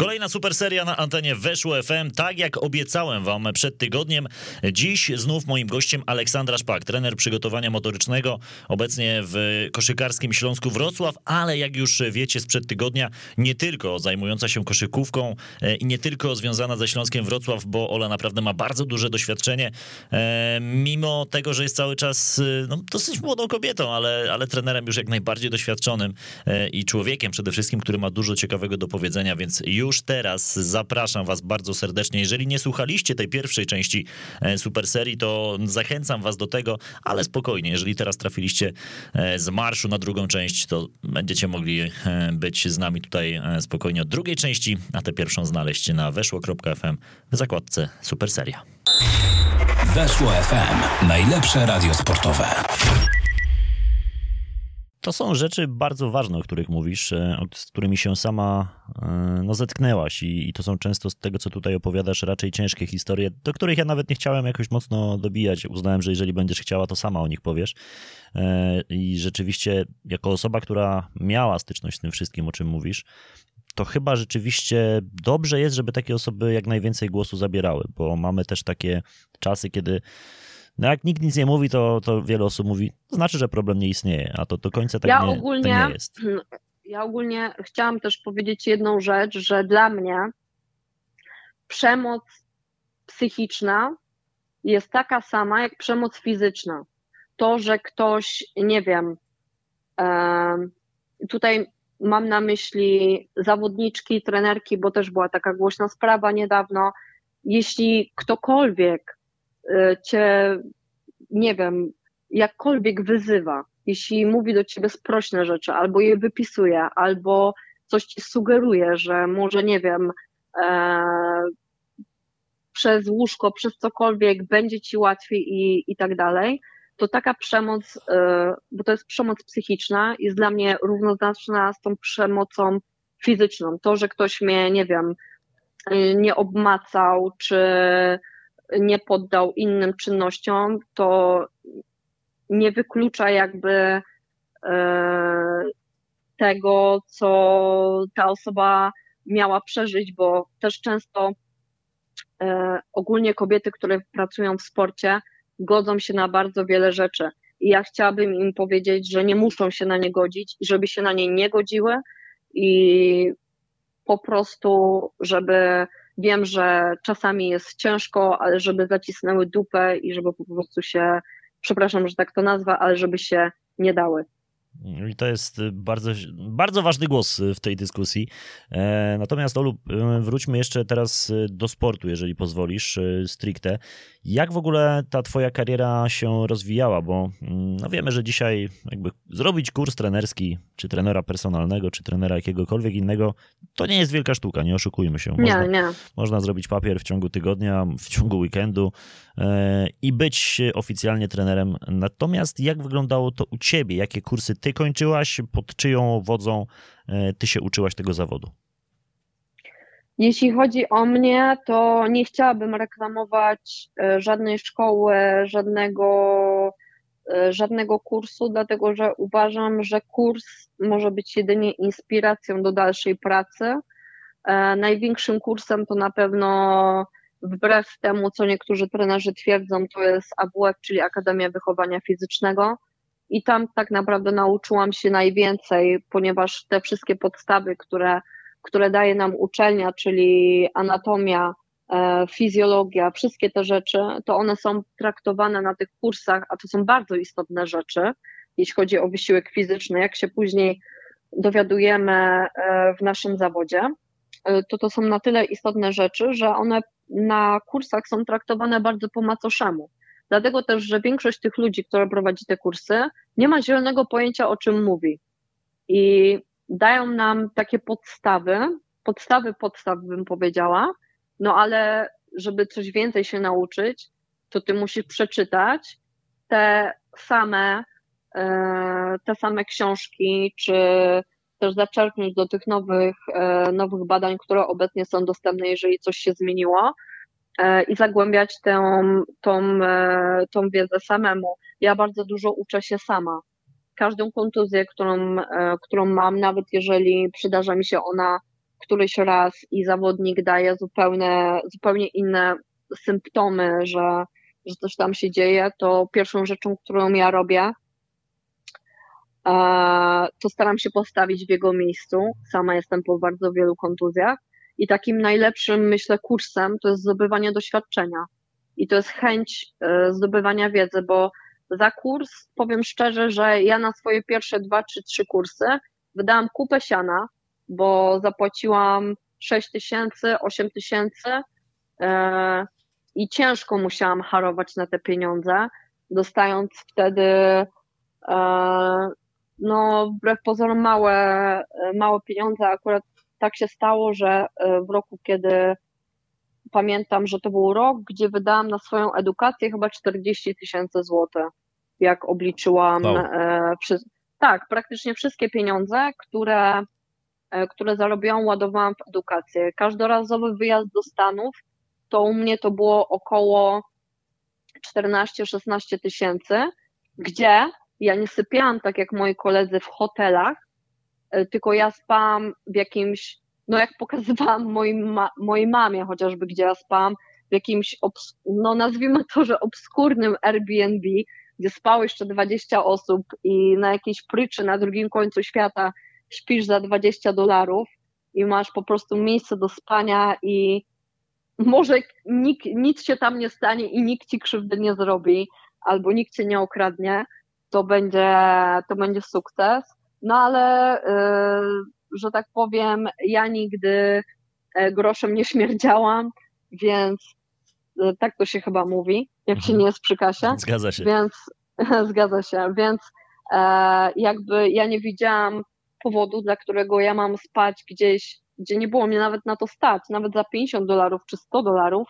Kolejna super seria na antenie Weszło FM. Tak jak obiecałem wam przed tygodniem, dziś znów moim gościem Aleksandra Szpak, trener przygotowania motorycznego, obecnie w koszykarskim Śląsku Wrocław, ale jak już wiecie sprzed tygodnia, nie tylko zajmująca się koszykówką e, i nie tylko związana ze Śląskiem Wrocław, bo Ola naprawdę ma bardzo duże doświadczenie, e, mimo tego, że jest cały czas e, no, dosyć młodą kobietą, ale, ale trenerem już jak najbardziej doświadczonym i człowiekiem przede wszystkim, który ma dużo ciekawego do powiedzenia, więc już już teraz zapraszam Was bardzo serdecznie. Jeżeli nie słuchaliście tej pierwszej części e, super serii, to zachęcam Was do tego, ale spokojnie, jeżeli teraz trafiliście e, z marszu na drugą część, to będziecie mogli e, być z nami tutaj spokojnie od drugiej części, a tę pierwszą znaleźć na weszło.fm w zakładce super seria. Weszło FM. Najlepsze radio sportowe. To są rzeczy bardzo ważne, o których mówisz, e, z którymi się sama e, no, zetknęłaś i, i to są często z tego, co tutaj opowiadasz, raczej ciężkie historie, do których ja nawet nie chciałem jakoś mocno dobijać. Uznałem, że jeżeli będziesz chciała, to sama o nich powiesz. E, I rzeczywiście, jako osoba, która miała styczność z tym wszystkim, o czym mówisz, to chyba rzeczywiście dobrze jest, żeby takie osoby jak najwięcej głosu zabierały, bo mamy też takie czasy, kiedy no jak nikt nic nie mówi, to, to wiele osób mówi, to znaczy, że problem nie istnieje, a to do końca tak, ja nie, ogólnie, tak nie jest. Ja ogólnie chciałam też powiedzieć jedną rzecz, że dla mnie przemoc psychiczna jest taka sama jak przemoc fizyczna. To, że ktoś, nie wiem, tutaj mam na myśli zawodniczki, trenerki, bo też była taka głośna sprawa niedawno. Jeśli ktokolwiek cię, nie wiem, jakkolwiek wyzywa, jeśli mówi do ciebie sprośne rzeczy, albo je wypisuje, albo coś ci sugeruje, że może, nie wiem, e, przez łóżko, przez cokolwiek będzie ci łatwiej i, i tak dalej, to taka przemoc, e, bo to jest przemoc psychiczna, jest dla mnie równoznaczna z tą przemocą fizyczną. To, że ktoś mnie, nie wiem, nie obmacał, czy nie poddał innym czynnościom, to nie wyklucza jakby e, tego, co ta osoba miała przeżyć, bo też często e, ogólnie kobiety, które pracują w sporcie, godzą się na bardzo wiele rzeczy. I ja chciałabym im powiedzieć, że nie muszą się na nie godzić żeby się na nie nie godziły i po prostu, żeby Wiem, że czasami jest ciężko, ale żeby zacisnęły dupę i żeby po prostu się, przepraszam, że tak to nazwę, ale żeby się nie dały. I to jest bardzo, bardzo ważny głos w tej dyskusji. E, natomiast, Olu, e, wróćmy jeszcze teraz do sportu, jeżeli pozwolisz, e, stricte. Jak w ogóle ta twoja kariera się rozwijała? Bo mm, no wiemy, że dzisiaj jakby zrobić kurs trenerski, czy trenera personalnego, czy trenera jakiegokolwiek innego, to nie jest wielka sztuka, nie oszukujmy się. Można, nie, nie. można zrobić papier w ciągu tygodnia, w ciągu weekendu e, i być oficjalnie trenerem. Natomiast jak wyglądało to u ciebie? Jakie kursy ty kończyłaś? Pod czyją wodzą e, ty się uczyłaś tego zawodu? Jeśli chodzi o mnie, to nie chciałabym reklamować e, żadnej szkoły, żadnego, e, żadnego kursu, dlatego że uważam, że kurs może być jedynie inspiracją do dalszej pracy. E, największym kursem to na pewno wbrew temu, co niektórzy trenerzy twierdzą, to jest AWF, czyli Akademia Wychowania Fizycznego. I tam tak naprawdę nauczyłam się najwięcej, ponieważ te wszystkie podstawy, które które daje nam uczelnia, czyli anatomia, e, fizjologia, wszystkie te rzeczy, to one są traktowane na tych kursach, a to są bardzo istotne rzeczy, jeśli chodzi o wysiłek fizyczny, jak się później dowiadujemy e, w naszym zawodzie, e, to to są na tyle istotne rzeczy, że one na kursach są traktowane bardzo po macoszemu. Dlatego też, że większość tych ludzi, która prowadzi te kursy, nie ma zielonego pojęcia, o czym mówi. I dają nam takie podstawy, podstawy podstaw bym powiedziała, no ale żeby coś więcej się nauczyć, to ty musisz przeczytać te same, e, te same książki, czy też zaczerpnąć do tych nowych, e, nowych badań, które obecnie są dostępne, jeżeli coś się zmieniło e, i zagłębiać tę, tą, tą wiedzę samemu. Ja bardzo dużo uczę się sama każdą kontuzję, którą, e, którą mam, nawet jeżeli przydarza mi się ona któryś raz i zawodnik daje zupełnie, zupełnie inne symptomy, że, że coś tam się dzieje, to pierwszą rzeczą, którą ja robię, e, to staram się postawić w jego miejscu. Sama jestem po bardzo wielu kontuzjach i takim najlepszym, myślę, kursem to jest zdobywanie doświadczenia. I to jest chęć e, zdobywania wiedzy, bo za kurs powiem szczerze, że ja na swoje pierwsze dwa czy trzy kursy wydałam kupę siana, bo zapłaciłam 6 tysięcy, 8 tysięcy e, i ciężko musiałam harować na te pieniądze, dostając wtedy e, no wbrew pozorom małe, małe pieniądze. Akurat tak się stało, że w roku, kiedy pamiętam, że to był rok, gdzie wydałam na swoją edukację chyba 40 tysięcy złotych, jak obliczyłam. Wow. E, przy, tak, praktycznie wszystkie pieniądze, które, e, które zarobiłam, ładowałam w edukację. Każdorazowy wyjazd do Stanów, to u mnie to było około 14-16 tysięcy, gdzie ja nie sypiałam tak jak moi koledzy w hotelach, e, tylko ja spałam w jakimś no jak pokazywałam moim ma mojej mamie chociażby, gdzie ja spałam, w jakimś, no nazwijmy to, że obskurnym Airbnb, gdzie spało jeszcze 20 osób i na jakiejś pryczy na drugim końcu świata śpisz za 20 dolarów i masz po prostu miejsce do spania i może nikt, nic się tam nie stanie i nikt ci krzywdy nie zrobi, albo nikt cię nie okradnie, to będzie, to będzie sukces. No ale yy, że tak powiem, ja nigdy e, groszem nie śmierdziałam, więc e, tak to się chyba mówi, jak się mhm. nie jest przy kasie. Zgadza się. Więc zgadza się, więc e, jakby ja nie widziałam powodu, dla którego ja mam spać gdzieś, gdzie nie było mnie nawet na to stać, nawet za 50 dolarów czy 100 dolarów,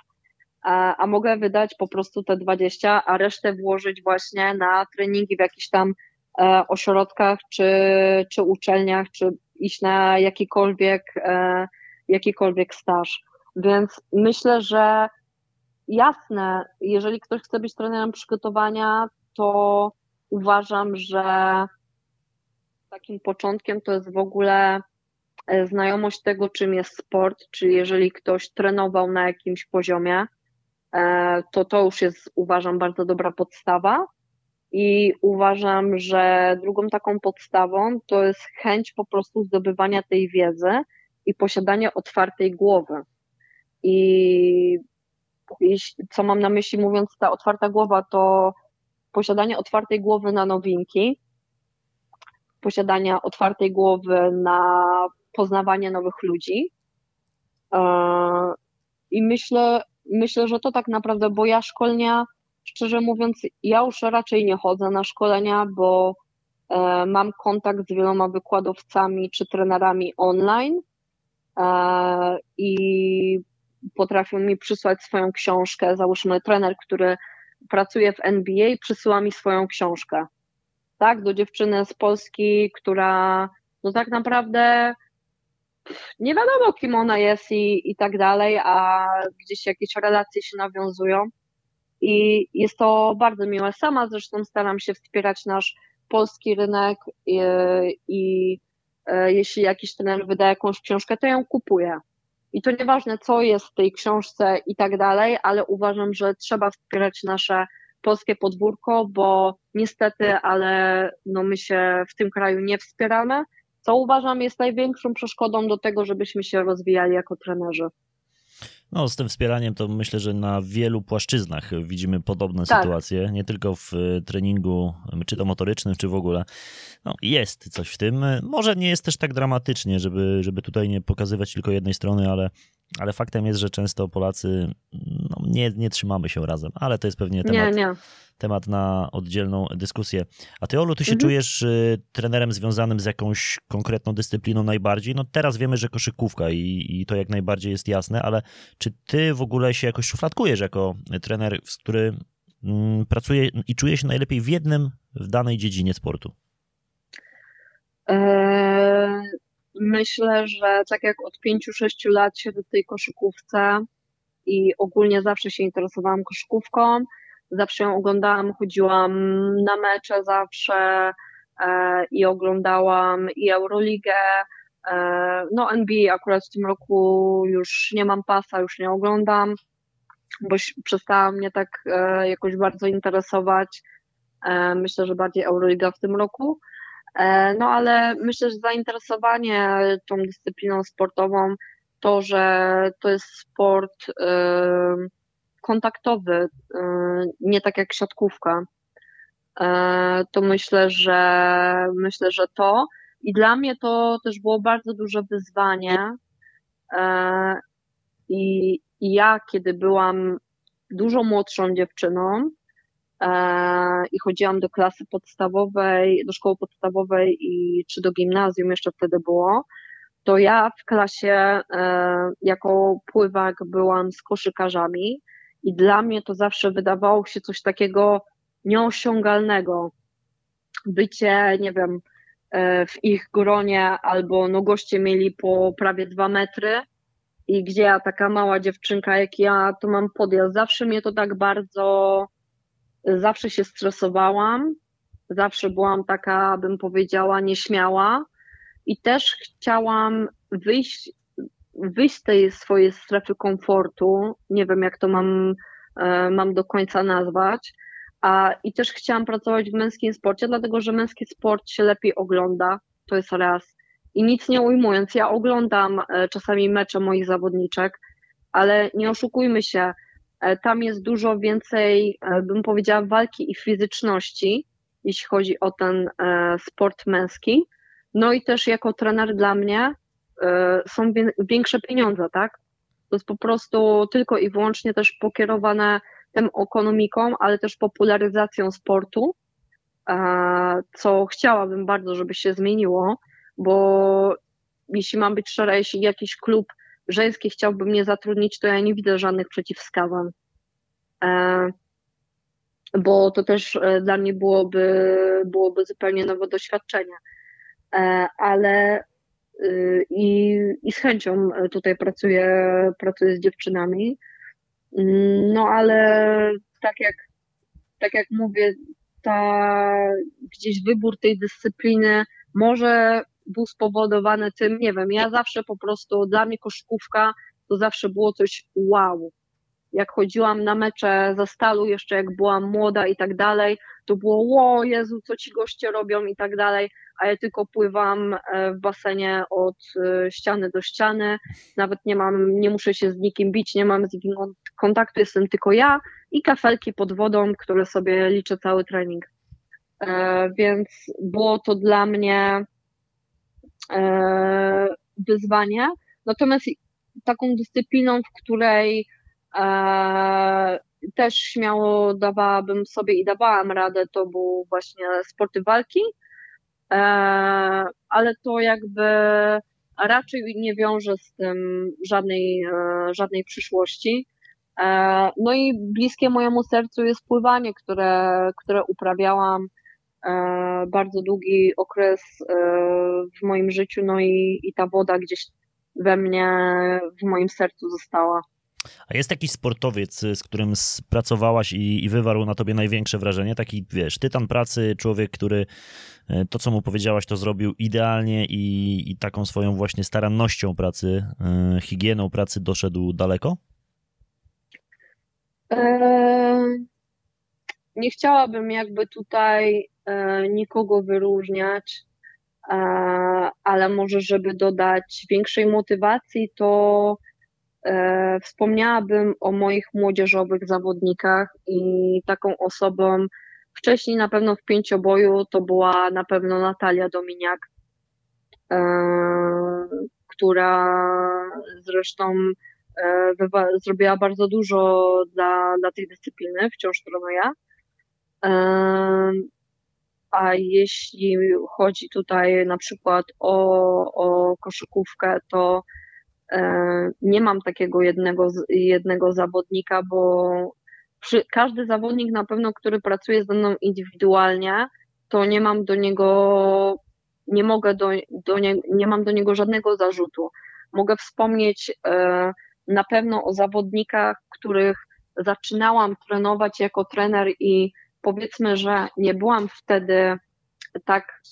a, a mogę wydać po prostu te 20, a resztę włożyć właśnie na treningi w jakichś tam e, ośrodkach, czy, czy uczelniach, czy iść na jakikolwiek, e, jakikolwiek staż. Więc myślę, że jasne, jeżeli ktoś chce być trenerem przygotowania, to uważam, że takim początkiem to jest w ogóle e, znajomość tego, czym jest sport, czyli jeżeli ktoś trenował na jakimś poziomie, e, to to już jest, uważam, bardzo dobra podstawa. I uważam, że drugą taką podstawą to jest chęć po prostu zdobywania tej wiedzy i posiadanie otwartej głowy. I co mam na myśli mówiąc ta otwarta głowa, to posiadanie otwartej głowy na nowinki, posiadanie otwartej głowy na poznawanie nowych ludzi. E, I myślę, myślę, że to tak naprawdę, bo ja szkolnia szczerze mówiąc, ja już raczej nie chodzę na szkolenia, bo e, mam kontakt z wieloma wykładowcami czy trenerami online e, i potrafią mi przysłać swoją książkę. Załóżmy, trener, który pracuje w NBA, przysyła mi swoją książkę. Tak, do dziewczyny z Polski, która no tak naprawdę nie wiadomo, kim ona jest i, i tak dalej, a gdzieś jakieś relacje się nawiązują i jest to bardzo miłe. Sama zresztą staram się wspierać nasz polski rynek i, i e, jeśli jakiś trener wyda jakąś książkę, to ją kupuję. I to nieważne, co jest w tej książce i tak dalej, ale uważam, że trzeba wspierać nasze polskie podwórko, bo niestety, ale no my się w tym kraju nie wspieramy, co uważam jest największą przeszkodą do tego, żebyśmy się rozwijali jako trenerzy. No, z tym wspieraniem to myślę, że na wielu płaszczyznach widzimy podobne tak. sytuacje, nie tylko w e, treningu, czy to motorycznym, czy w ogóle. No, jest coś w tym. Może nie jest też tak dramatycznie, żeby, żeby tutaj nie pokazywać tylko jednej strony, ale, ale faktem jest, że często Polacy no, nie, nie trzymamy się razem, ale to jest pewnie temat. Nie, nie temat na oddzielną dyskusję. A ty, Olu, ty się mhm. czujesz y, trenerem związanym z jakąś konkretną dyscypliną najbardziej? No teraz wiemy, że koszykówka i, i to jak najbardziej jest jasne, ale czy ty w ogóle się jakoś szufladkujesz jako trener, który mm, pracuje i czuje się najlepiej w jednym, w danej dziedzinie sportu? Eee, myślę, że tak jak od 5-6 lat siedzę w tej koszykówce i ogólnie zawsze się interesowałam koszykówką, zawsze ją oglądałam, chodziłam na mecze zawsze, e, i oglądałam i Euroligę, no NBA akurat w tym roku już nie mam pasa, już nie oglądam, bo przestała mnie tak jakoś bardzo interesować. Myślę, że bardziej Euroliga w tym roku. No ale myślę, że zainteresowanie tą dyscypliną sportową, to, że to jest sport kontaktowy, nie tak jak siatkówka, to myślę, że myślę, że to. I dla mnie to też było bardzo duże wyzwanie. I, i ja, kiedy byłam dużo młodszą dziewczyną, i chodziłam do klasy podstawowej, do szkoły podstawowej i czy do gimnazjum jeszcze wtedy było, to ja w klasie e, jako pływak byłam z koszykarzami i dla mnie to zawsze wydawało się coś takiego nieosiągalnego. Bycie, nie wiem, e, w ich gronie albo no goście mieli po prawie dwa metry i gdzie ja taka mała dziewczynka jak ja to mam podjazd. Zawsze mnie to tak bardzo zawsze się stresowałam, zawsze byłam taka, bym powiedziała, nieśmiała i też chciałam wyjść, wyjść z tej swojej strefy komfortu. Nie wiem, jak to mam, e, mam do końca nazwać. A, I też chciałam pracować w męskim sporcie, dlatego że męski sport się lepiej ogląda. To jest raz. I nic nie ujmując, ja oglądam e, czasami mecze moich zawodniczek, ale nie oszukujmy się, tam jest dużo więcej, e, bym powiedziała, walki i fizyczności, jeśli chodzi o ten e, sport męski. No i też jako trener dla mnie są większe pieniądze, tak? To jest po prostu tylko i wyłącznie też pokierowane tym ekonomiką, ale też popularyzacją sportu, co chciałabym bardzo, żeby się zmieniło, bo jeśli mam być szczera, jeśli jakiś klub żeńskie chciałby mnie zatrudnić, to ja nie widzę żadnych przeciwwskazań. E, bo to też e, dla mnie byłoby, byłoby zupełnie nowe doświadczenie. E, ale y, i, i z chęcią tutaj pracuję, pracuję z dziewczynami. Mm, no ale tak jak, tak jak mówię, ta gdzieś wybór tej dyscypliny może był spowodowany tym, nie wiem, ja zawsze po prostu, dla mnie koszkówka to zawsze było coś wow. Jak chodziłam na mecze za stalu, jeszcze jak byłam młoda i tak dalej, to było, ło Jezu, co ci goście robią i tak dalej, a ja tylko pływam e, w basenie od e, ściany do ściany, nawet nie mam, nie muszę się z nikim bić, nie mam z nikim kontaktu, jestem tylko ja i kafelki pod wodą, które sobie liczę cały trening. E, więc było to dla mnie wyzwanie. Natomiast taką dyscypliną, w której e, też śmiało dawałabym sobie i dawałam radę, to był właśnie sporty walki, e, ale to jakby raczej nie wiąże z tym żadnej, żadnej przyszłości. No i bliskie mojemu sercu jest pływanie, które, które uprawiałam E, bardzo długi okres e, w moim życiu, no i, i ta woda gdzieś we mnie, w moim sercu została. A jest jakiś sportowiec, z którym pracowałaś i, i, wywarł na tobie największe wrażenie? Taki, wiesz, tytan pracy, człowiek, który e, to, co mu powiedziałaś, to zrobił idealnie i, i taką swoją właśnie starannością pracy, higieną pracy doszedł daleko? Nie chciałabym jakby tutaj E, nikogo wyróżniać, e, ale może, żeby dodać większej motywacji, to e, wspomniałabym o moich młodzieżowych zawodnikach i taką osobą wcześniej na pewno w pięcioboju to była na pewno Natalia Dominiak, która zresztą zrobiła bardzo dużo dla, dla tej dyscypliny, wciąż trenuję. A jeśli chodzi tutaj na przykład o, o koszykówkę, to nie mam takiego jednego, jednego zawodnika, bo przy, każdy zawodnik na pewno, który pracuje ze mną indywidualnie, to nie mam do niego, nie mogę do, do nie, nie mam do niego żadnego zarzutu. Mogę wspomnieć e, na pewno o zawodnikach, których zaczynałam trenować jako trener i powiedzmy, że nie byłam wtedy tak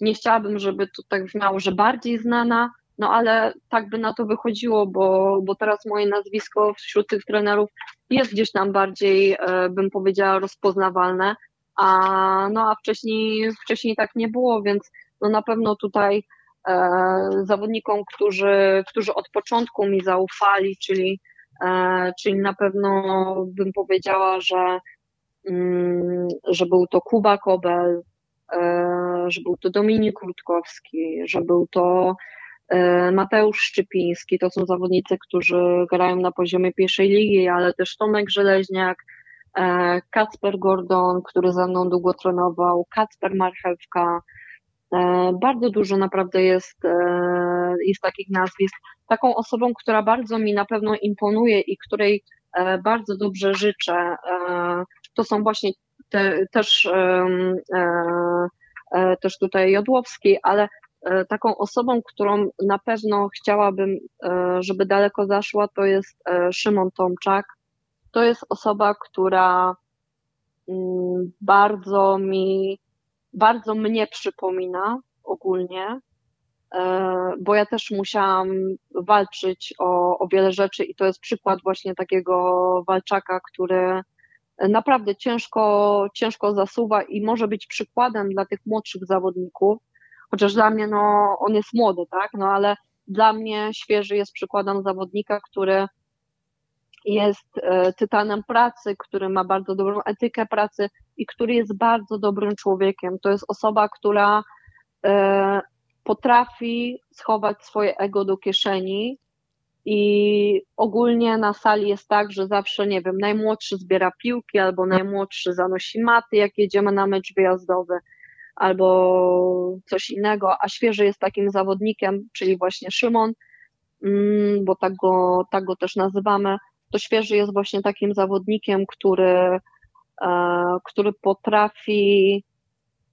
Nie chciałabym, żeby to tak brzmiało, że bardziej znana, no ale tak by na to wychodziło, bo, bo teraz moje nazwisko wśród tych trenerów jest gdzieś tam bardziej, e, bym powiedziała, rozpoznawalne, a, no, a wcześniej, wcześniej tak nie było, więc no na pewno tutaj e, zawodnikom, którzy, którzy od początku mi zaufali, czyli, e, czyli na pewno bym powiedziała, że, że był to Kuba Kobel, e, że był to Dominik Rutkowski, że był to e, Mateusz Szczypiński, to są zawodnicy, którzy grają na poziomie pierwszej ligi, ale też Tomek Żeleźniak, e, Kacper Gordon, który ze mną długo trenował, Kacper Marchewka, bardzo dużo naprawdę jest, jest takich nazwisk. Taką osobą, która bardzo mi na pewno imponuje i której bardzo dobrze życzę, to są właśnie te, też, też tutaj Jodłowski, ale taką osobą, którą na pewno chciałabym, żeby daleko zaszła, to jest Szymon Tomczak. To jest osoba, która mm, bardzo mi bardzo mnie przypomina ogólnie, e, bo ja też musiałam walczyć o, o wiele rzeczy i to jest przykład właśnie takiego walczaka, który naprawdę ciężko, ciężko zasuwa i może być przykładem dla tych młodszych zawodników, chociaż dla mnie no, on jest młody, tak, no ale dla mnie świeży jest przykładem zawodnika, który jest e, tytanem pracy, który ma bardzo dobrą etykę pracy i który jest bardzo dobrym człowiekiem. To jest osoba, która e, potrafi schować swoje ego do kieszeni i ogólnie na sali jest tak, że zawsze, nie wiem, najmłodszy zbiera piłki albo najmłodszy zanosi maty, jak jedziemy na mecz wyjazdowy albo coś innego, a świeży jest takim zawodnikiem, czyli właśnie Szymon, mm, bo tak go, tak go też nazywamy, to świeży jest właśnie takim zawodnikiem, który, e, który potrafi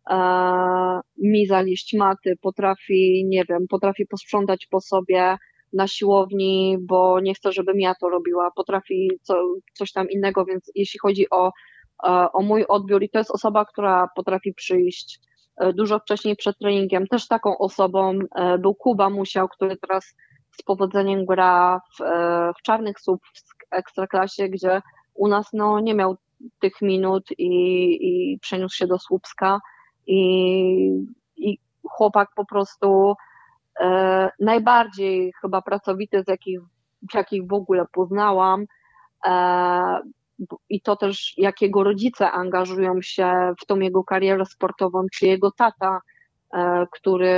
e, mi zanieść maty, potrafi, nie wiem, potrafi posprzątać po sobie na siłowni, bo nie chce, żebym ja to robiła, potrafi co, coś tam innego, więc jeśli chodzi o, e, o mój odbiór i to jest osoba, która potrafi przyjść dużo wcześniej przed treningiem. Też taką osobą był Kuba Musiał, który teraz z powodzeniem gra w, w Czarnych Słup ekstraklasie, gdzie u nas no, nie miał tych minut i, i przeniósł się do Słupska i, i chłopak po prostu e, najbardziej chyba pracowity, z jakich, jakich w ogóle poznałam e, i to też jak jego rodzice angażują się w tą jego karierę sportową, czy jego tata, e, który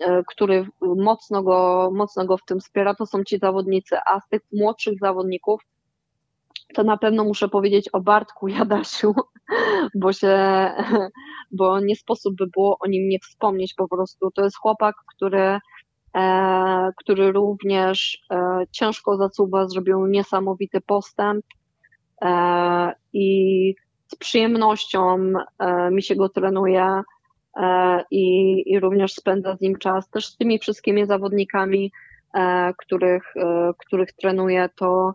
E, który mocno go, mocno go w tym wspiera, to są ci zawodnicy, a z tych młodszych zawodników to na pewno muszę powiedzieć o Bartku Jadasiu, bo się, bo nie sposób by było o nim nie wspomnieć po prostu. To jest chłopak, który, e, który również e, ciężko zacuba, zrobił niesamowity postęp e, i z przyjemnością e, mi się go trenuje E, i, i również spędza z nim czas. Też z tymi wszystkimi zawodnikami, e, których, których trenuję, to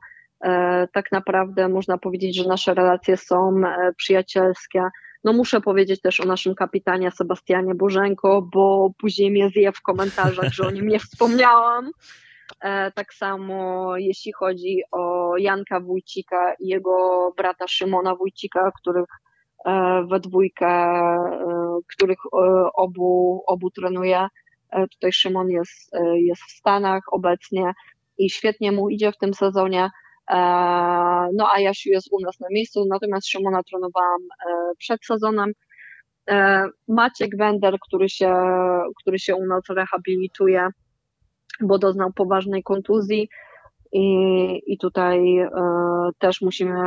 tak naprawdę można powiedzieć, że nasze relacje są przyjacielskie. No muszę powiedzieć też o naszym kapitanie Sebastianie Bożenko, bo później mnie zje w komentarzach, że o nim nie wspomniałam. Tak samo jeśli chodzi o Janka Wójcika i jego brata Szymona Wójcika, których E, we dwójkę, e, których e, obu, obu trenuje. Tutaj Szymon jest, jest w Stanach obecnie i świetnie mu idzie w tym sezonie. No a Jasiu jest u nas na miejscu, natomiast Szymona trenowałam przed sezonem. Maciek Wender, który się, który się u nas rehabilituje, bo doznał poważnej kontuzji i, i tutaj też musimy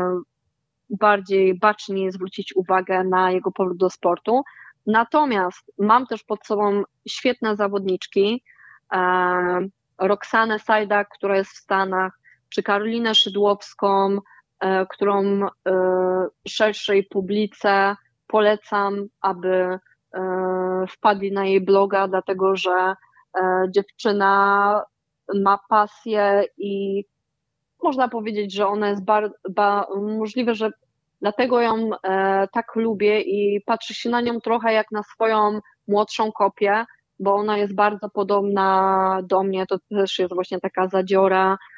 bardziej bacznie zwrócić uwagę na jego powrót do sportu. Natomiast mam też pod sobą świetne zawodniczki, e, Roxanę Sajdak, która jest w Stanach, czy Karolinę Szydłowską, e, którą e, szerszej publice polecam, aby wpadli na jej bloga, dlatego że dziewczyna ma pasję i można powiedzieć, że ona jest bardzo, możliwe, że dlatego ją e, tak lubię i patrzy się na nią trochę jak na swoją młodszą kopię, bo ona jest bardzo podobna do mnie, to też jest właśnie taka zadziora, e,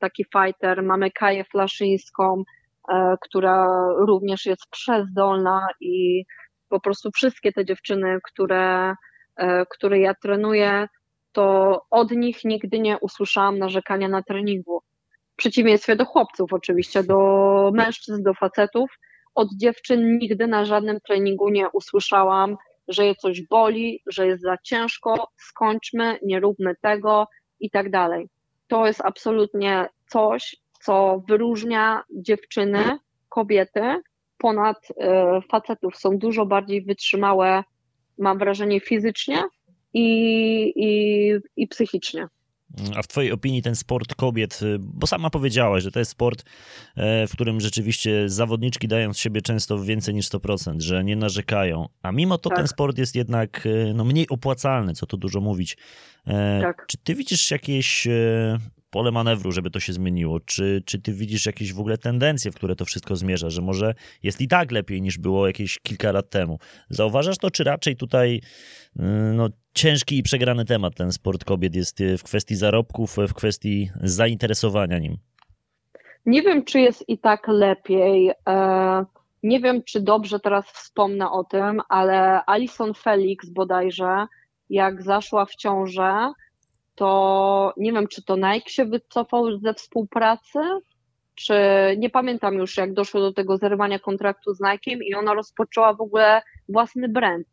taki fighter. Mamy Kaję Flaszyńską, e, która również jest przezdolna i po prostu wszystkie te dziewczyny, które, e, które ja trenuję, to od nich nigdy nie usłyszałam narzekania na treningu. W przeciwieństwie do chłopców, oczywiście, do mężczyzn, do facetów. Od dziewczyn nigdy na żadnym treningu nie usłyszałam, że je coś boli, że jest za ciężko, skończmy, nie róbmy tego i tak dalej. To jest absolutnie coś, co wyróżnia dziewczyny, kobiety ponad e, facetów. Są dużo bardziej wytrzymałe, mam wrażenie, fizycznie i, i, i psychicznie. A w Twojej opinii ten sport kobiet, y, bo sama powiedziałaś, że to jest sport, e, w którym rzeczywiście zawodniczki dają z siebie często więcej niż 100%, że nie narzekają, a mimo to tak. ten sport jest jednak e, no, mniej opłacalny, co tu dużo mówić. Tak. Czy Ty widzisz jakieś pole manewru, żeby to się zmieniło? Czy, czy ty widzisz jakieś w ogóle tendencje, w które to wszystko zmierza, że może jest i tak lepiej niż było jakieś kilka lat temu? Zauważasz to, czy raczej tutaj y, no, ciężki i przegrany temat ten sport kobiet jest y, w kwestii zarobków, w kwestii zainteresowania nim? Nie wiem, czy jest i tak lepiej. E, nie wiem, czy dobrze teraz wspomnę o tym, ale Alison Felix bodajże, jak zaszła w ciążę, to nie wiem, czy to Nike się wycofał ze współpracy, czy nie pamiętam już, jak doszło do tego zerwania kontraktu z Nike'iem i ona rozpoczęła w ogóle własny brand.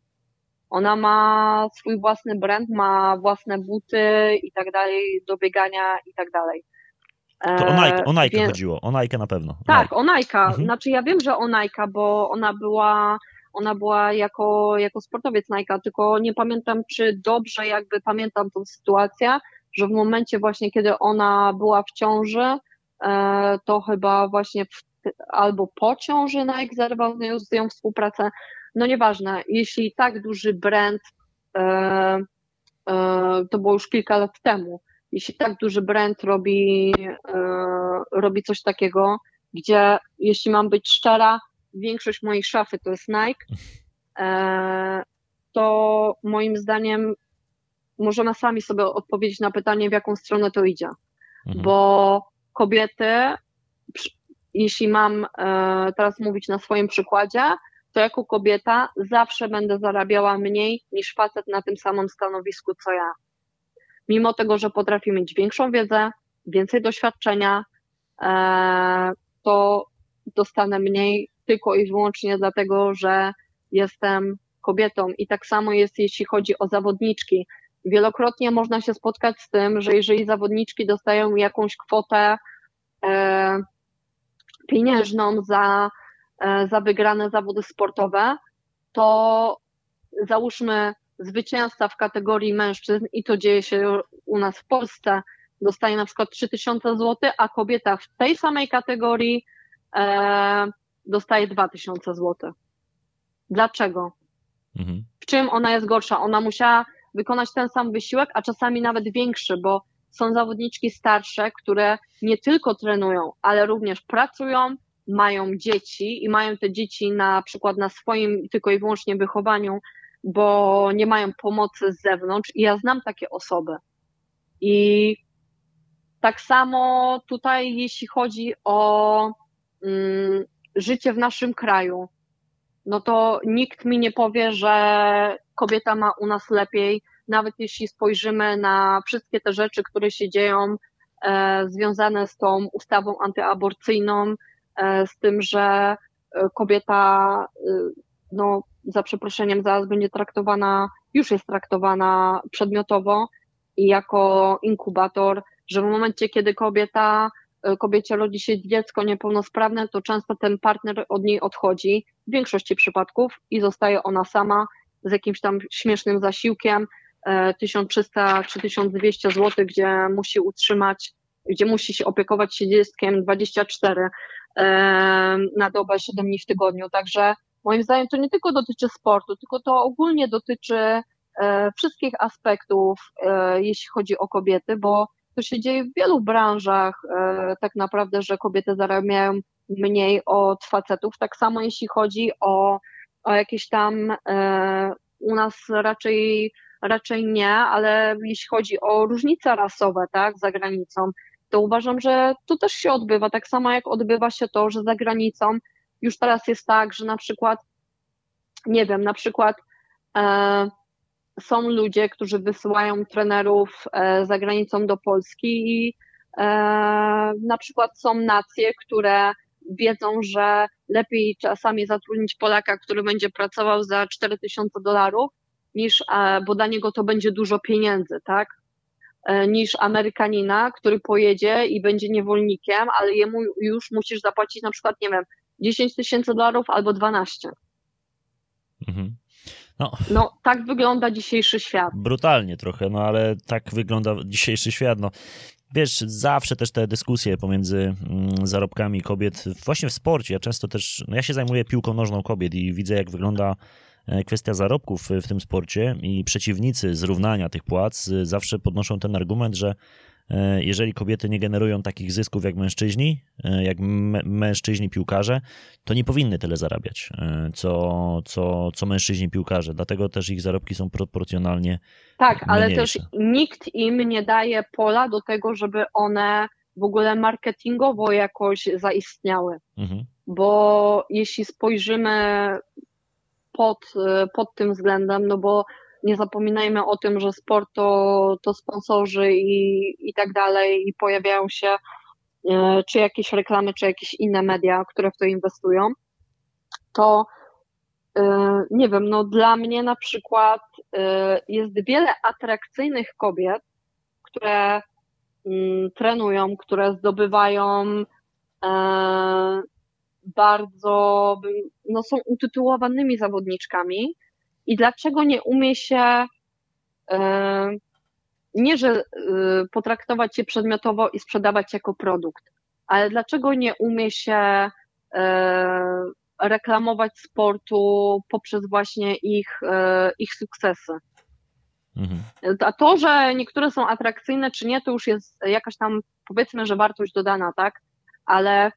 Ona ma swój własny brand, ma własne buty i tak dalej, do biegania i tak dalej. To o Nike, o Nike Więc... chodziło, o Nike na pewno. O tak, Nike. o Nike. Mhm. Znaczy ja wiem, że o Nike, bo ona była ona była jako, jako sportowiec Nike, tylko nie pamiętam, czy dobrze jakby pamiętam tą sytuację, że w momencie właśnie, kiedy ona była w ciąży, e, to chyba właśnie w, albo po ciąży Nike zerwał z nią, współpracę. No nieważne, jeśli tak duży brand, e, e, to było już kilka lat temu, jeśli tak duży brand robi, robi coś takiego, gdzie jeśli mam być szczera, większość mojej szafy to jest Nike, e, to moim zdaniem możemy sami sobie odpowiedzieć na pytanie, w jaką stronę to idzie. Mhm. Bo kobiety, jeśli mam e, teraz mówić na swoim przykładzie, to jako kobieta zawsze będę zarabiała mniej niż facet na tym samym stanowisku co ja. Mimo tego, że potrafię mieć większą wiedzę, więcej doświadczenia, e, to dostanę mniej tylko i wyłącznie dlatego, że jestem kobietą. I tak samo jest, jeśli chodzi o zawodniczki. Wielokrotnie można się spotkać z tym, że jeżeli zawodniczki dostają jakąś kwotę e, pieniężną za, e, za wygrane zawody sportowe, to załóżmy zwycięzca w kategorii mężczyzn, i to dzieje się u nas w Polsce, dostaje na przykład 3000 zł, a kobieta w tej samej kategorii e, dostaje 2000 zł. Dlaczego? Mhm. W czym ona jest gorsza? Ona musiała wykonać ten sam wysiłek, a czasami nawet większy, bo są zawodniczki starsze, które nie tylko trenują, ale również pracują, mają dzieci i mają te dzieci na przykład na swoim tylko i wyłącznie wychowaniu, bo nie mają pomocy z zewnątrz. I ja znam takie osoby. I tak samo tutaj, jeśli chodzi o mm, życie w naszym kraju, no to nikt mi nie powie, że kobieta ma u nas lepiej, nawet jeśli spojrzymy na wszystkie te rzeczy, które się dzieją e, związane z tą ustawą antyaborcyjną, e, z tym, że e, kobieta, e, no za przeproszeniem, zaraz będzie traktowana, już jest traktowana przedmiotowo i jako inkubator, że w momencie, kiedy kobieta kobiecie rodzi się dziecko niepełnosprawne, to często ten partner od niej odchodzi w większości przypadków i zostaje ona sama z jakimś tam śmiesznym zasiłkiem 1300 e, czy 1200 zł, gdzie musi utrzymać, gdzie musi się opiekować się dzieckiem 24 e, na dobę 7 dni w tygodniu. Także moim zdaniem to nie tylko dotyczy sportu, tylko to ogólnie dotyczy wszystkich aspektów, jeśli chodzi o kobiety, bo to się dzieje w wielu branżach, e, tak naprawdę, że kobiety zarabiają mniej od facetów. Tak samo jeśli chodzi o, o jakieś tam e, u nas raczej, raczej nie, ale jeśli chodzi o różnice rasowe, tak, za granicą, to uważam, że to też się odbywa, tak samo jak odbywa się to, że za granicą już teraz jest tak, że na przykład, nie wiem, na przykład e, są ludzie, którzy wysyłają trenerów e, za granicą do Polski i e, na przykład są nacje, które wiedzą, że lepiej czasami zatrudnić Polaka, który będzie pracował za 4000 dolarów, niż, e, bo dla niego to będzie dużo pieniędzy, tak? Niż Amerykanina, który pojedzie i będzie niewolnikiem, ale jemu już musisz zapłacić na przykład, nie wiem, 10 tysięcy dolarów albo 12. Mhm. No, no, tak wygląda dzisiejszy świat. Brutalnie trochę, no ale tak wygląda dzisiejszy świat. No. Wiesz, zawsze też te dyskusje pomiędzy mm, zarobkami kobiet, właśnie w sporcie, ja często też, no ja się zajmuję piłką nożną kobiet i widzę, jak wygląda e, kwestia zarobków w tym sporcie i przeciwnicy zrównania tych płac y, zawsze podnoszą ten argument, że E, jeżeli kobiety nie generują takich zysków jak mężczyźni, e, jak mężczyźni piłkarze, to nie powinny tyle zarabiać, e, co, co, co mężczyźni piłkarze. Dlatego też ich zarobki są proporcjonalnie. Tak, ale mniejsze. też nikt im nie daje pola do tego, żeby one w ogóle marketingowo jakoś zaistniały. Mhm. Bo jeśli spojrzymy pod, pod tym względem, no bo nie zapominajmy o tym, że sport to, to sponsorzy i, i tak dalej, i pojawiają się e, czy jakieś reklamy, czy jakieś inne media, które w to inwestują, to e, nie wiem, no dla mnie na przykład e, jest wiele atrakcyjnych kobiet, które mm, trenują, które zdobywają bardzo, no są utytułowanymi zawodniczkami, i dlaczego nie umie się e, nie, że e, potraktować je przedmiotowo i sprzedawać jako produkt, ale dlaczego nie umie się e, reklamować sportu poprzez właśnie ich, ich sukcesy. Mhm. A to, że niektóre są atrakcyjne czy nie, to już jest jakaś tam, powiedzmy, że wartość dodana, tak? Ale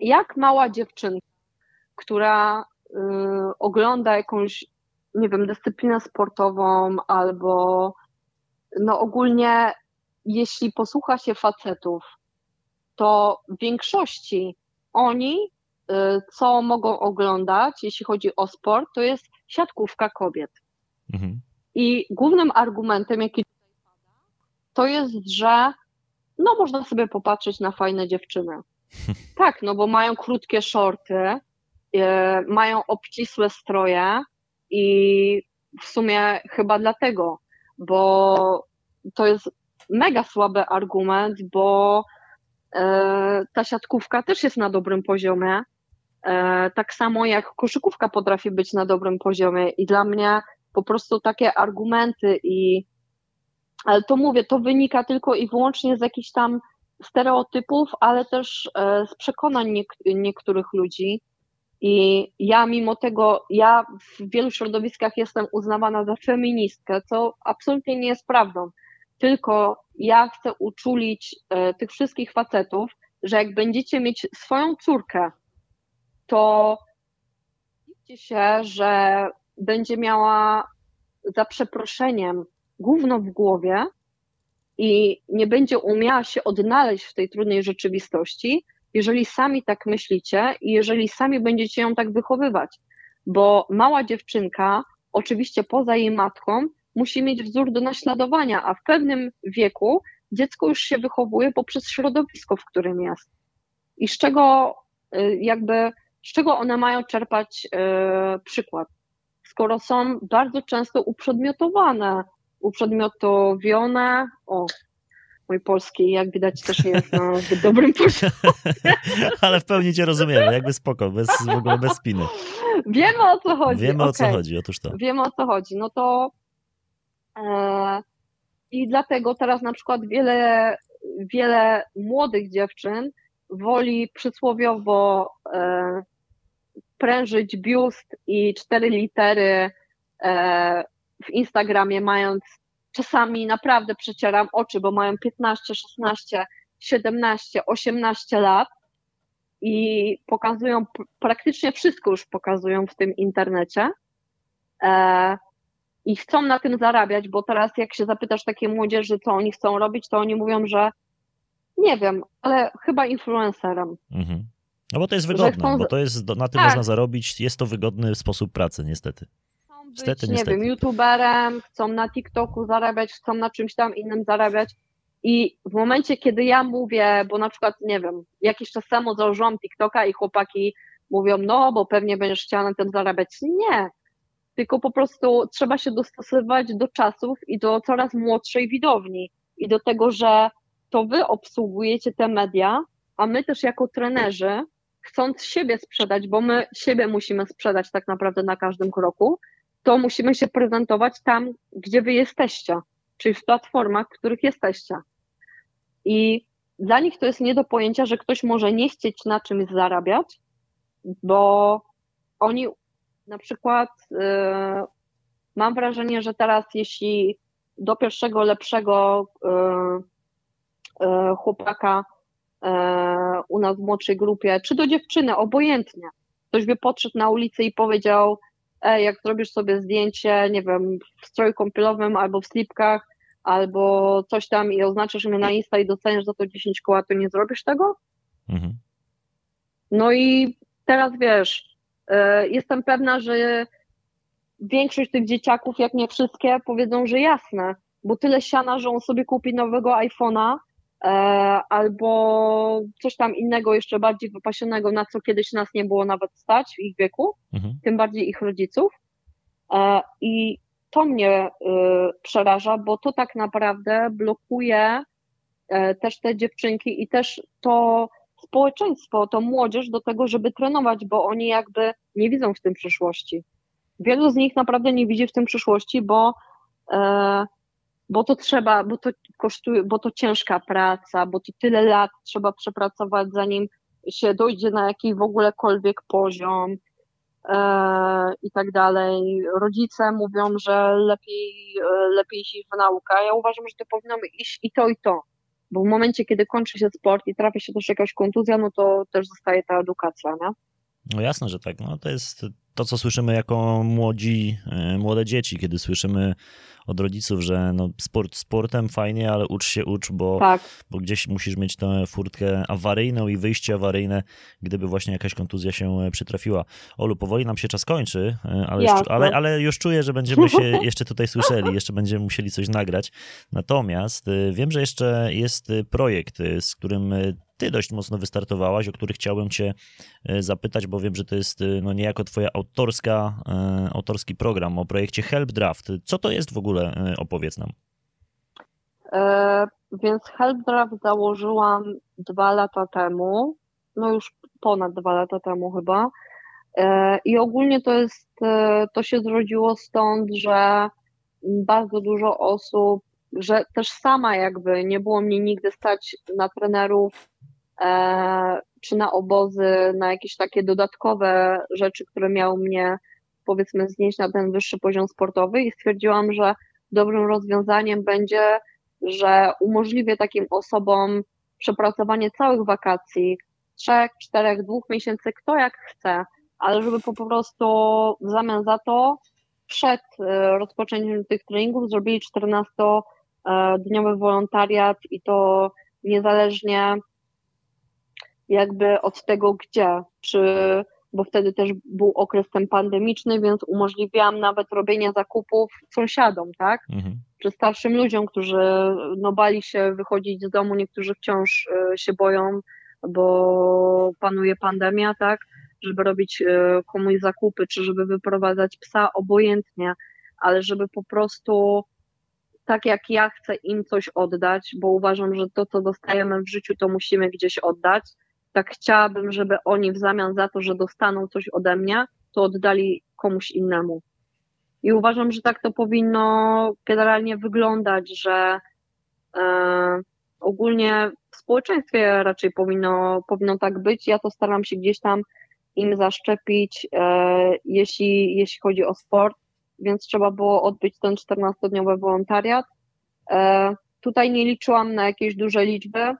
jak mała dziewczynka, która y, ogląda jakąś nie wiem, dyscyplinę sportową albo no ogólnie jeśli posłucha się facetów, to w większości oni, y, co mogą oglądać, jeśli chodzi o sport, to jest siatkówka kobiet. Mhm. I głównym argumentem, jaki to jest, że no można sobie popatrzeć na fajne dziewczyny. tak, no bo mają krótkie shorty, yy, mają obcisłe stroje, i w sumie chyba dlatego, bo to jest mega słaby argument, bo e, ta siatkówka też jest na dobrym poziomie. E, tak samo jak koszykówka potrafi być na dobrym poziomie i dla mnie po prostu takie argumenty i ale to mówię, to wynika tylko i wyłącznie z jakichś tam stereotypów, ale też e, z przekonań niektórych ludzi. I ja mimo tego, ja w wielu środowiskach jestem uznawana za feministkę, co absolutnie nie jest prawdą. Tylko ja chcę uczulić e, tych wszystkich facetów, że jak będziecie mieć swoją córkę, to widzicie się, że będzie miała za przeproszeniem gówno w głowie i nie będzie umiała się odnaleźć w tej trudnej rzeczywistości, jeżeli sami tak myślicie i jeżeli sami będziecie ją tak wychowywać. Bo mała dziewczynka, oczywiście poza jej matką, musi mieć wzór do naśladowania, a w pewnym wieku dziecko już się wychowuje poprzez środowisko, w którym jest. I z czego y, jakby, z czego one mają czerpać yy, przykład? Skoro są bardzo często uprzedmiotowane, uprzedmiotowione, o, mój polski, jak widać, też nie jest na zbyt dobrym poziomie. Ale w pełni cię rozumiemy, jakby spoko, bez, w ogóle bez spiny. Wiemy o co chodzi. Wiemy okay. o co chodzi, otóż to. Wiemy o co chodzi. No to e, i dlatego teraz na przykład wiele, wiele młodych dziewczyn woli przysłowiowo e, prężyć biust i cztery litery e, w Instagramie, mając czasami naprawdę przecieram oczy, bo mają 15, 16, 17, 18 lat i pokazują, praktycznie wszystko już pokazują w tym internecie. E, i chcą na tym zarabiać, bo teraz jak się zapytasz takiej młodzieży, co oni chcą robić, to oni mówią, że nie wiem, ale chyba influencerem. Mhm. No bo to jest wygodne, chcą... bo to jest, na tym tak. można zarobić, jest to wygodny sposób pracy, niestety. Być, niestety, nie niestety. wiem, youtuberem, chcą na TikToku zarabiać, chcą na czymś tam innym zarabiać i w momencie, kiedy ja mówię, bo na przykład, nie wiem, jakiś czas temu założyłam TikToka i chłopaki mówią, no, bo pewnie będziesz chciała na tym zarabiać. Nie, tylko po prostu trzeba się dostosować do czasów i do coraz młodszej widowni i do tego, że to wy obsługujecie te media, a my też jako trenerzy, chcąc siebie sprzedać, bo my siebie musimy sprzedać tak naprawdę na każdym kroku, to musimy się prezentować tam, gdzie wy jesteście, czyli w platformach, w których jesteście. I dla nich to jest nie do pojęcia, że ktoś może nie chcieć na czymś zarabiać, bo oni na przykład yy, mam wrażenie, że teraz jeśli do pierwszego lepszego yy, yy, chłopaka u nas w młodszej grupie, czy do dziewczyny, obojętnie, ktoś by podszedł na ulicy i powiedział, jak zrobisz sobie zdjęcie, nie wiem, w stroju kąpielowym albo w slipkach, albo coś tam i oznaczysz mnie na Insta i doceniasz za to 10 koła, to nie zrobisz tego? Mhm. No i teraz wiesz, e, jestem pewna, że większość tych dzieciaków, jak nie wszystkie, powiedzą, że jasne, bo tyle siana, że on sobie kupi nowego iPhone'a e, albo coś tam innego, jeszcze bardziej wypasionego, na co kiedyś nas nie było nawet stać w ich wieku, mhm. tym bardziej ich rodziców. E, I to mnie y, przeraża, bo to tak naprawdę blokuje e, też te dziewczynki i też to społeczeństwo, to młodzież do tego, żeby trenować, bo oni jakby nie widzą w tym przyszłości. Wielu z nich naprawdę nie widzi w tym przyszłości, bo, e, bo to trzeba, bo to kosztuje, bo to ciężka praca, bo to tyle lat trzeba przepracować, zanim się dojdzie na jakiś w ogólekolwiek poziom. E, i tak dalej. Rodzice mówią, że lepiej, e, lepiej iść w naukę. Ja uważam, że to powinno iść i to, i to. Bo w momencie, kiedy kończy się sport i trafi się też jakaś kontuzja, no to też zostaje ta edukacja, nie? No jasne, że tak. No to jest to, co słyszymy jako młodzi, e, młode dzieci, kiedy słyszymy od rodziców, że no sport sportem fajnie, ale ucz się, ucz, bo, tak. bo gdzieś musisz mieć tę furtkę awaryjną i wyjście awaryjne, gdyby właśnie jakaś kontuzja się e, przytrafiła. Olu, powoli nam się czas kończy, e, ale, już, ale, ale już czuję, że będziemy się jeszcze tutaj słyszeli, jeszcze będziemy musieli coś nagrać. Natomiast wiem, że jeszcze jest projekt, z którym ty dość mocno wystartowałaś, o który chciałbym cię e, zapytać, bo wiem, że to jest e, no niejako twoja autorska, e, autorski program o projekcie Help Draft. Co to jest w ogóle? Opowiedz nam. E, więc Help Draft założyłam dwa lata temu, no już ponad dwa lata temu chyba. E, I ogólnie to jest, to się zrodziło stąd, że bardzo dużo osób, że też sama jakby nie było mnie nigdy stać na trenerów czy na obozy, na jakieś takie dodatkowe rzeczy, które miały mnie powiedzmy znieść na ten wyższy poziom sportowy? I stwierdziłam, że dobrym rozwiązaniem będzie, że umożliwię takim osobom przepracowanie całych wakacji, trzech, czterech, dwóch miesięcy, kto jak chce, ale żeby po prostu w zamian za to przed e, rozpoczęciem tych treningów zrobili 14-dniowy wolontariat i to niezależnie jakby od tego gdzie, czy, bo wtedy też był okres ten pandemiczny, więc umożliwiałam nawet robienie zakupów sąsiadom, tak? Mhm. Czy starszym ludziom, którzy no, bali się wychodzić z domu, niektórzy wciąż y, się boją, bo panuje pandemia, tak? Żeby robić y, komuś zakupy, czy żeby wyprowadzać psa, obojętnie, ale żeby po prostu tak jak ja chcę im coś oddać, bo uważam, że to, co dostajemy w życiu, to musimy gdzieś oddać tak chciałabym, żeby oni w zamian za to, że dostaną coś ode mnie, to oddali komuś innemu. I uważam, że tak to powinno generalnie wyglądać, że e, ogólnie w społeczeństwie raczej powinno, powinno tak być. Ja to staram się gdzieś tam im zaszczepić, e, jeśli, jeśli chodzi o sport, więc trzeba było odbyć ten 14-dniowy wolontariat. E, tutaj nie liczyłam na jakieś duże liczby,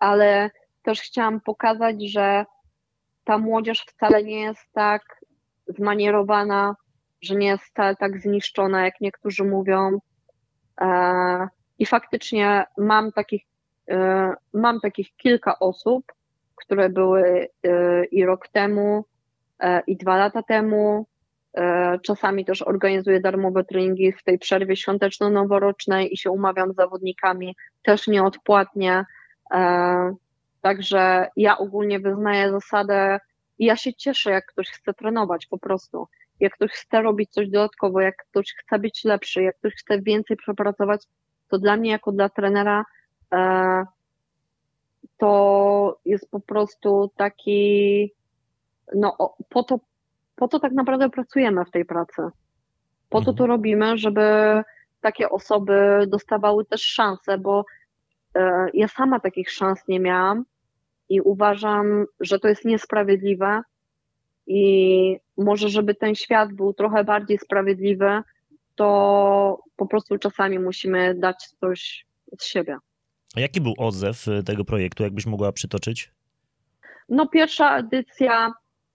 ale też chciałam pokazać, że ta młodzież wcale nie jest tak zmanierowana, że nie jest wcale tak zniszczona, jak niektórzy mówią. E, I faktycznie mam takich, e, mam takich kilka osób, które były e, i rok temu, i dwa lata temu. Czasami też organizuję darmowe treningi w tej przerwie świąteczno-noworocznej i się umawiam z zawodnikami też nieodpłatnie. Także ja ogólnie wyznaję zasadę ja się cieszę, jak ktoś chce trenować po prostu jak ktoś chce robić coś dodatkowo, jak ktoś chce być lepszy, jak ktoś chce więcej przepracować, to dla mnie jako dla trenera e, to jest po prostu taki, no po to, po to tak naprawdę pracujemy w tej pracy. Po to to mhm. robimy, żeby takie osoby dostawały też szanse, bo e, ja sama takich szans nie miałam i uważam, że to jest niesprawiedliwe, i może, żeby ten świat był trochę bardziej sprawiedliwy, to po prostu czasami musimy dać coś z siebie. A jaki był odzew y, tego projektu, jakbyś mogła przytoczyć? No, pierwsza edycja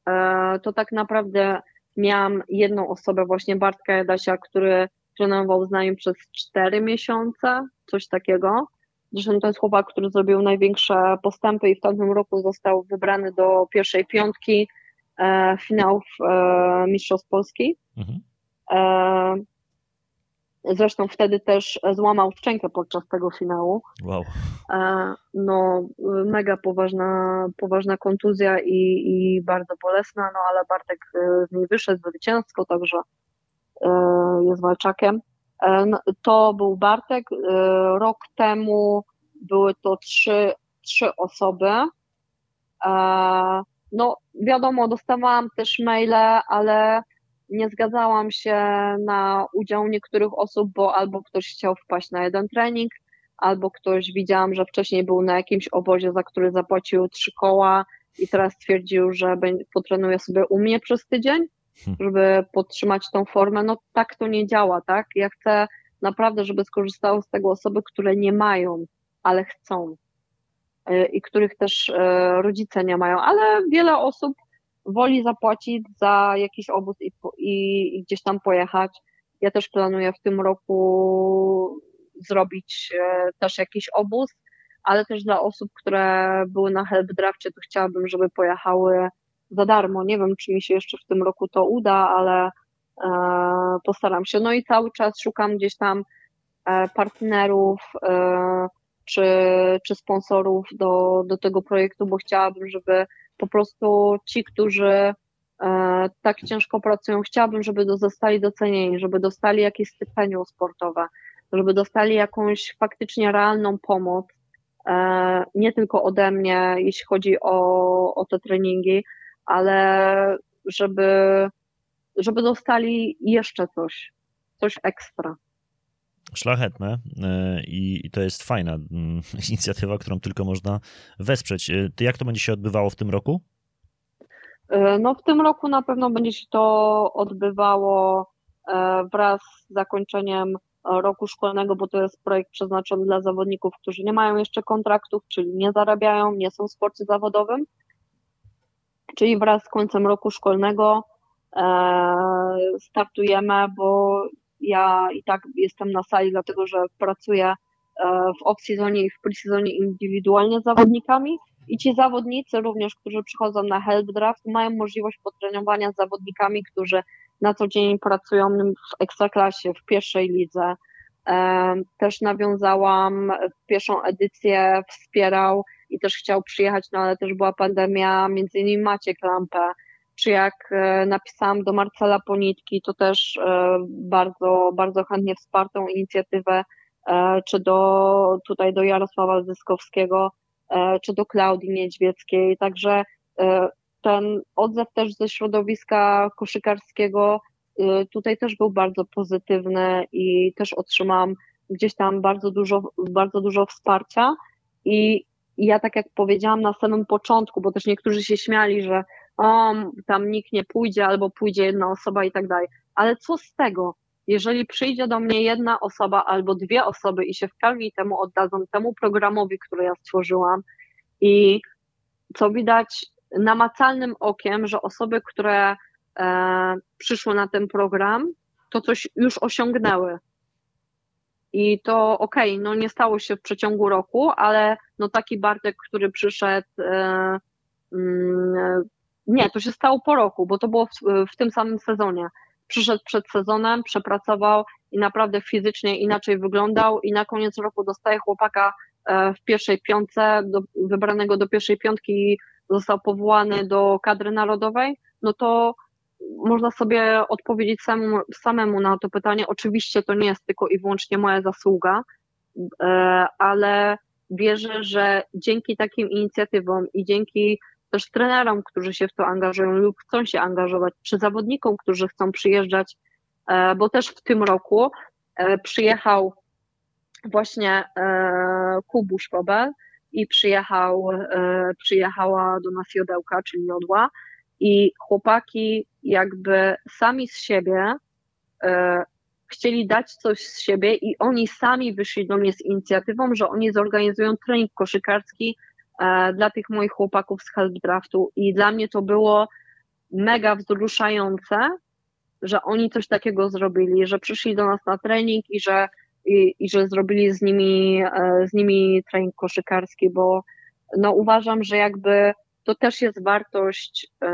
e, to tak naprawdę miałam jedną osobę, właśnie Bartka Jadasia, który trenował z nami przez 4 miesiące, coś takiego. Zresztą to jest chłopak, który zrobił największe postępy i w tamtym roku został wybrany do pierwszej piątki E, finałów e, Mistrzostw Polski. Mhm. E, zresztą wtedy też złamał szczękę podczas tego finału. Wow. No, mega poważna, poważna kontuzja i, i bardzo bolesna, no ale Bartek z niej wyszedł zwycięsko, także jest walczakiem. To był Bartek. Rok temu były to trzy, trzy osoby. No, wiadomo, dostawałam też maile, ale nie zgadzałam się na udział niektórych osób, bo albo ktoś chciał wpaść na jeden trening, albo ktoś widziałam, że wcześniej był na jakimś obozie, za który zapłacił trzy koła i teraz stwierdził, że potrenuje sobie u mnie przez tydzień. Żeby podtrzymać tą formę. No tak to nie działa, tak? Ja chcę naprawdę, żeby skorzystały z tego osoby, które nie mają, ale chcą. Y, i których też y, rodzice nie mają, ale wiele osób woli zapłacić za jakiś obóz i, i, i gdzieś tam pojechać. Ja też planuję w tym roku zrobić y, też jakiś obóz, ale też dla osób, które były na help drafcie, to chciałabym, żeby pojechały za darmo. Nie wiem, czy mi się jeszcze w tym roku to uda, ale e, postaram się. No i cały czas szukam gdzieś tam e, partnerów, e, czy, czy sponsorów do, do tego projektu, bo chciałabym, żeby po prostu ci, którzy tak ciężko pracują, chciałabym, żeby zostali docenieni, żeby dostali jakieś stypendium sportowe, żeby dostali jakąś faktycznie realną pomoc, nie tylko ode mnie, jeśli chodzi o, o te treningi, ale żeby, żeby dostali jeszcze coś, coś ekstra szlachetne e, i, to jest fajna mm, inicjatywa, którą tylko można wesprzeć. E, ty jak to będzie się odbywało w tym roku? E, no w tym roku na pewno będzie się to odbywało wraz z zakończeniem roku szkolnego, bo to jest projekt przeznaczony dla zawodników, którzy nie mają jeszcze kontraktów, czyli nie zarabiają, nie są w sporcie zawodowym. Czyli wraz z końcem roku szkolnego startujemy, bo ja i tak jestem na sali, dlatego że pracuję e, w off-seasonie i w pre-seasonie indywidualnie z zawodnikami i ci zawodnicy również, którzy przychodzą na help draft, mają możliwość potrenowania z zawodnikami, którzy na co dzień pracują w ekstraklasie, w pierwszej lidze. E, też nawiązałam pierwszą edycję, wspierał i też chciał przyjechać, no ale też była pandemia, między innymi Maciek Lampę, czy jak e, napisałam do Marcela Ponitki, to też e, bardzo, bardzo chętnie wspartą inicjatywę, e, czy do, tutaj do Jarosława Zyskowskiego, czy do Klaudii Niedźwieckiej, także ten odzew też ze środowiska koszykarskiego tutaj też był bardzo pozytywny i też otrzymałam gdzieś tam bardzo dużo, bardzo dużo wsparcia. I ja tak jak powiedziałam na samym początku, bo też niektórzy się śmiali, że o, tam nikt nie pójdzie, albo pójdzie jedna osoba i tak dalej. Ale co z tego, jeżeli przyjdzie do mnie jedna osoba albo dwie osoby i się w pełni temu oddadzą, temu programowi, który ja stworzyłam i co widać namacalnym okiem, że osoby, które e, przyszły na ten program, to coś już osiągnęły. I to okej, okay, no nie stało się w przeciągu roku, ale no taki Bartek, który przyszedł, e, mm, nie, to się stało po roku, bo to było w, w tym samym sezonie. Przyszedł przed sezonem, przepracował i naprawdę fizycznie inaczej wyglądał i na koniec roku dostaje chłopaka e, w pierwszej piątce, do, wybranego do pierwszej piątki został powołany do kadry narodowej, no to można sobie odpowiedzieć samemu, samemu na to pytanie. Oczywiście to nie jest tylko i wyłącznie moja zasługa, e, ale wierzę, że dzięki takim inicjatywom i dzięki też trenerom, którzy się w to angażują lub chcą się angażować, czy zawodnikom, którzy chcą przyjeżdżać, e, bo też w tym roku e, przyjechał właśnie Kubuś Pobel i przyjechał, przyjechała do nas Jodełka, czyli Jodła i chłopaki jakby sami z siebie e, chcieli dać coś z siebie i oni sami wyszli do mnie z inicjatywą, że oni zorganizują trening koszykarski e, dla tych moich chłopaków z Help Draftu. I dla mnie to było mega wzruszające, że oni coś takiego zrobili, że przyszli do nas na trening i że, i, i że zrobili z nimi, e, z nimi trening koszykarski, bo no uważam, że jakby to też jest wartość e,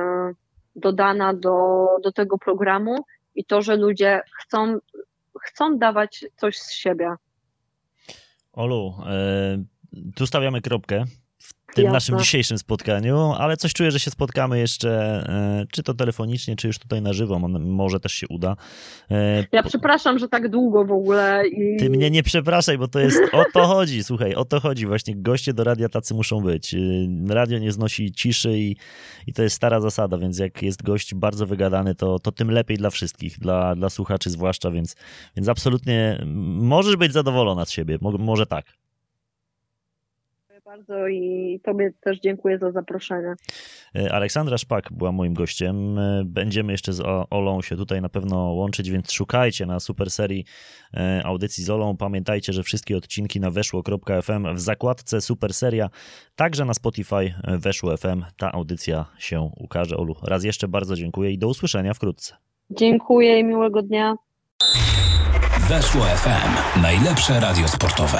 dodana do, do tego programu i to, że ludzie chcą, chcą dawać coś z siebie. Olu, e, tu stawiamy kropkę tym Jasne. naszym dzisiejszym spotkaniu, ale coś czuję, że się spotkamy jeszcze, e, czy to telefonicznie, czy już tutaj na żywo, może też się uda. E, ja przepraszam, że tak długo w ogóle. I... Ty mnie nie przepraszaj, bo to jest, o to chodzi, słuchaj, o to chodzi, właśnie goście do radia tacy muszą być. E, radio nie znosi ciszy i, i to jest stara zasada, więc jak jest gość bardzo wygadany, to, to tym lepiej dla wszystkich, dla, dla słuchaczy zwłaszcza, więc, więc absolutnie możesz być zadowolona z siebie, może tak bardzo i Tobie też dziękuję za zaproszenie. E, Aleksandra Szpak była moim gościem. E, będziemy jeszcze z Olą się tutaj na pewno łączyć, więc szukajcie na super serii e, audycji z Olą. Pamiętajcie, że wszystkie odcinki na weszło.fm w zakładce super seria, także na Spotify weszło FM. Ta audycja się ukaże. Olu, raz jeszcze bardzo dziękuję i do usłyszenia wkrótce. Dziękuję i miłego dnia. Weszło FM. Najlepsze radio sportowe.